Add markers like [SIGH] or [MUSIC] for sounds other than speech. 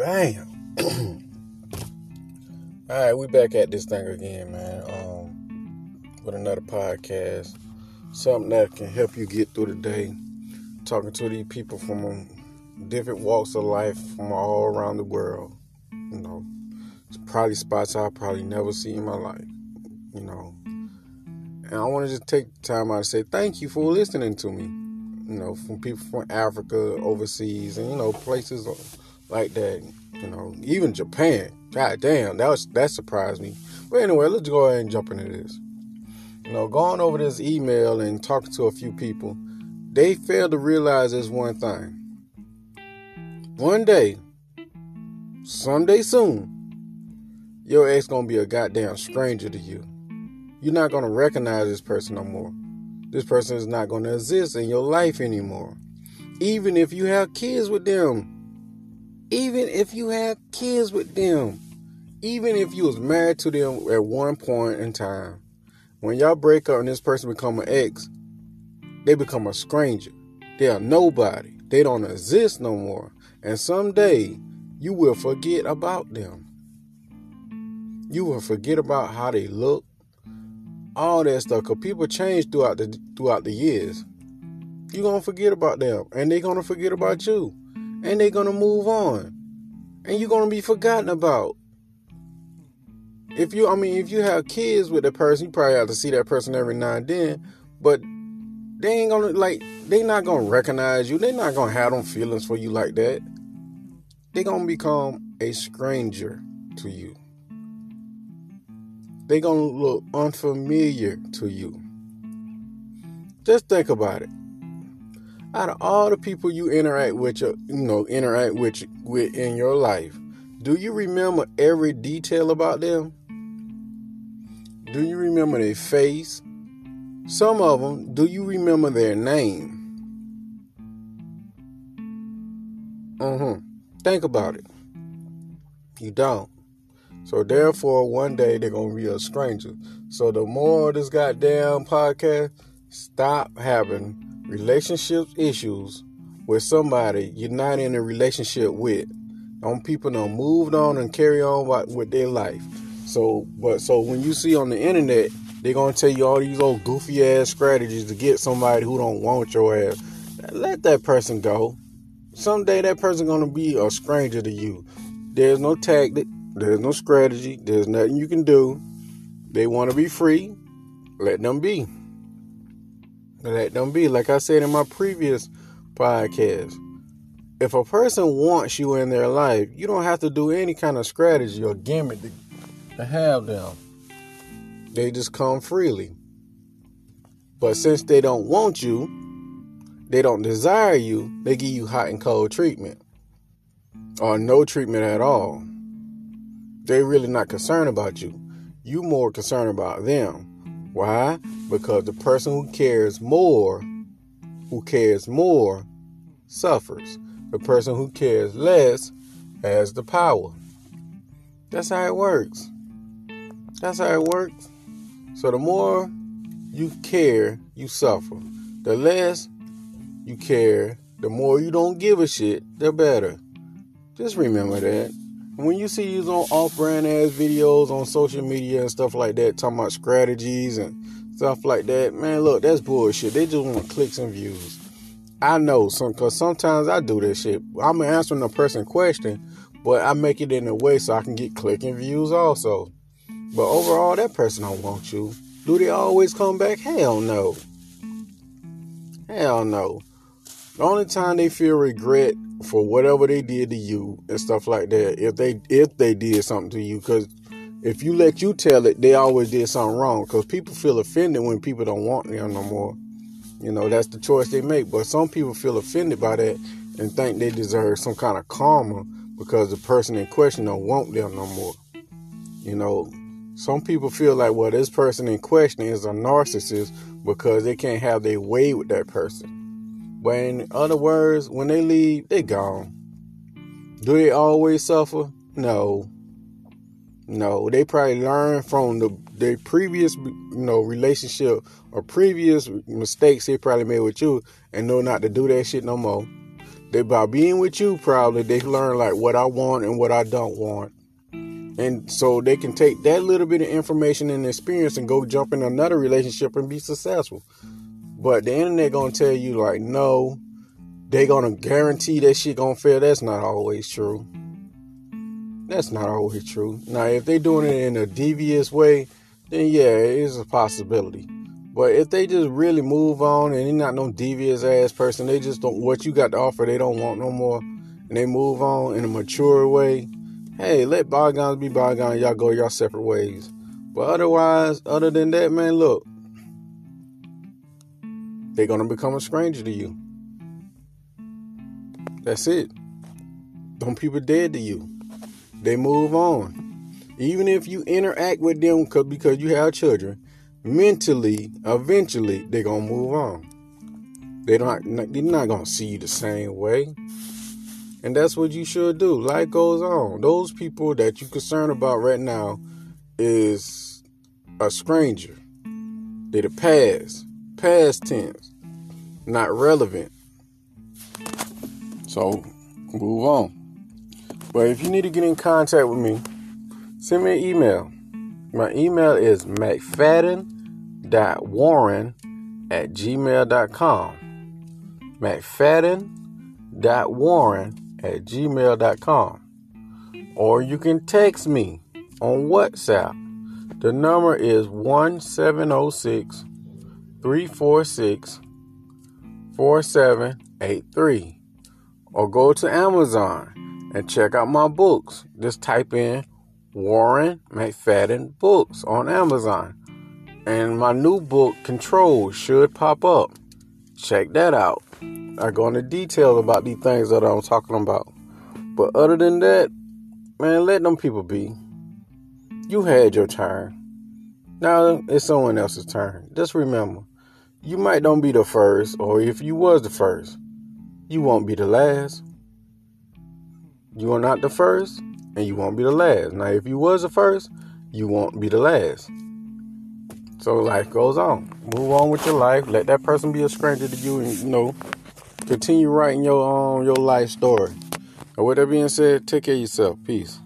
Damn. [CLEARS THROAT] All right, we back at this thing again, man. Um, with another podcast, something that can help you get through the day. Talking to these people from different walks of life from all around the world. You know, it's probably spots I'll probably never see in my life. You know, and I want to just take time out to say thank you for listening to me. You know, from people from Africa, overseas, and you know places like that. You know, even Japan. God damn, that was that surprised me. But anyway, let's go ahead and jump into this. You know, going over this email and talking to a few people, they fail to realize this one thing. One day, someday soon, your ex gonna be a goddamn stranger to you. You're not gonna recognize this person no more. This person is not gonna exist in your life anymore. Even if you have kids with them, even if you have kids with them, even if you was married to them at one point in time, when y'all break up and this person become an ex, they become a stranger. They are nobody. They don't exist no more. And someday you will forget about them. You will forget about how they look, all that stuff. Cause people change throughout the throughout the years. You're gonna forget about them, and they're gonna forget about you and they're gonna move on, and you're gonna be forgotten about. If you, I mean, if you have kids with a person, you probably have to see that person every now and then, but they ain't gonna like, they not gonna recognize you. They're not gonna have them feelings for you like that. They're gonna become a stranger to you. They're gonna look unfamiliar to you. Just think about it out of all the people you interact with, you know, interact with with in your life, do you remember every detail about them? Do you remember their face? Some of them, do you remember their name? Mm-hmm. Think about it. You don't. So therefore, one day they're gonna be a stranger. So the more of this goddamn podcast, stop having relationship issues with somebody you're not in a relationship with. On people don't moved on and carry on with their life. So, but so when you see on the internet, they're gonna tell you all these old goofy ass strategies to get somebody who don't want your ass. Let that person go. Someday that person gonna be a stranger to you. There's no tactic. There's no strategy. There's nothing you can do. They want to be free. Let them be. Let them be. Like I said in my previous podcast, if a person wants you in their life, you don't have to do any kind of strategy or gimmick to, to have them. They just come freely. But since they don't want you, they don't desire you, they give you hot and cold treatment. Or no treatment at all. They're really not concerned about you. You more concerned about them. Why? Because the person who cares more, who cares more, suffers. The person who cares less has the power. That's how it works. That's how it works. So the more you care, you suffer. The less you care, the more you don't give a shit, the better. Just remember that. When you see these on off-brand ass videos on social media and stuff like that, talking about strategies and stuff like that, man, look, that's bullshit. They just want clicks and views. I know some, cause sometimes I do this shit. I'm answering a person question, but I make it in a way so I can get click and views also. But overall, that person don't want you. Do they always come back? Hell no. Hell no. The only time they feel regret for whatever they did to you and stuff like that, if they if they did something to you, because if you let you tell it, they always did something wrong. Because people feel offended when people don't want them no more. You know, that's the choice they make. But some people feel offended by that and think they deserve some kind of karma because the person in question don't want them no more. You know, some people feel like, well, this person in question is a narcissist because they can't have their way with that person. But in other words, when they leave, they gone. Do they always suffer? No. No, they probably learn from the their previous, you know, relationship or previous mistakes they probably made with you, and know not to do that shit no more. They by being with you, probably they learn like what I want and what I don't want. And so they can take that little bit of information and experience and go jump in another relationship and be successful. But the internet gonna tell you like no, they gonna guarantee that shit gonna fail. That's not always true. That's not always true. Now if they doing it in a devious way, then yeah, it is a possibility. But if they just really move on and they're not no devious ass person, they just don't what you got to offer, they don't want no more, and they move on in a mature way. Hey, let bygones be bygones. Y'all go y'all separate ways. But otherwise, other than that, man, look, they're gonna become a stranger to you. That's it. Don't people dead to you. They move on. Even if you interact with them because you have children, mentally, eventually they're gonna move on. They don't. They're not gonna see you the same way, and that's what you should do. Life goes on. Those people that you concerned about right now is a stranger. They're the past, past tense, not relevant. So move on. But if you need to get in contact with me, send me an email. My email is mcfadden.warren at gmail.com. mcfadden.warren at gmail.com. Or you can text me on WhatsApp. The number is 1706 346 4783. Or go to Amazon and check out my books. Just type in Warren McFadden books on Amazon. And my new book, Control, should pop up. Check that out. I go into details about these things that I'm talking about. But other than that, man, let them people be. You had your turn. Now it's someone else's turn. Just remember, you might don't be the first, or if you was the first, you won't be the last. You are not the first, and you won't be the last. Now, if you was the first, you won't be the last. So life goes on. Move on with your life. Let that person be a stranger to you, and you know, continue writing your um your life story. And with that being said, take care of yourself. Peace.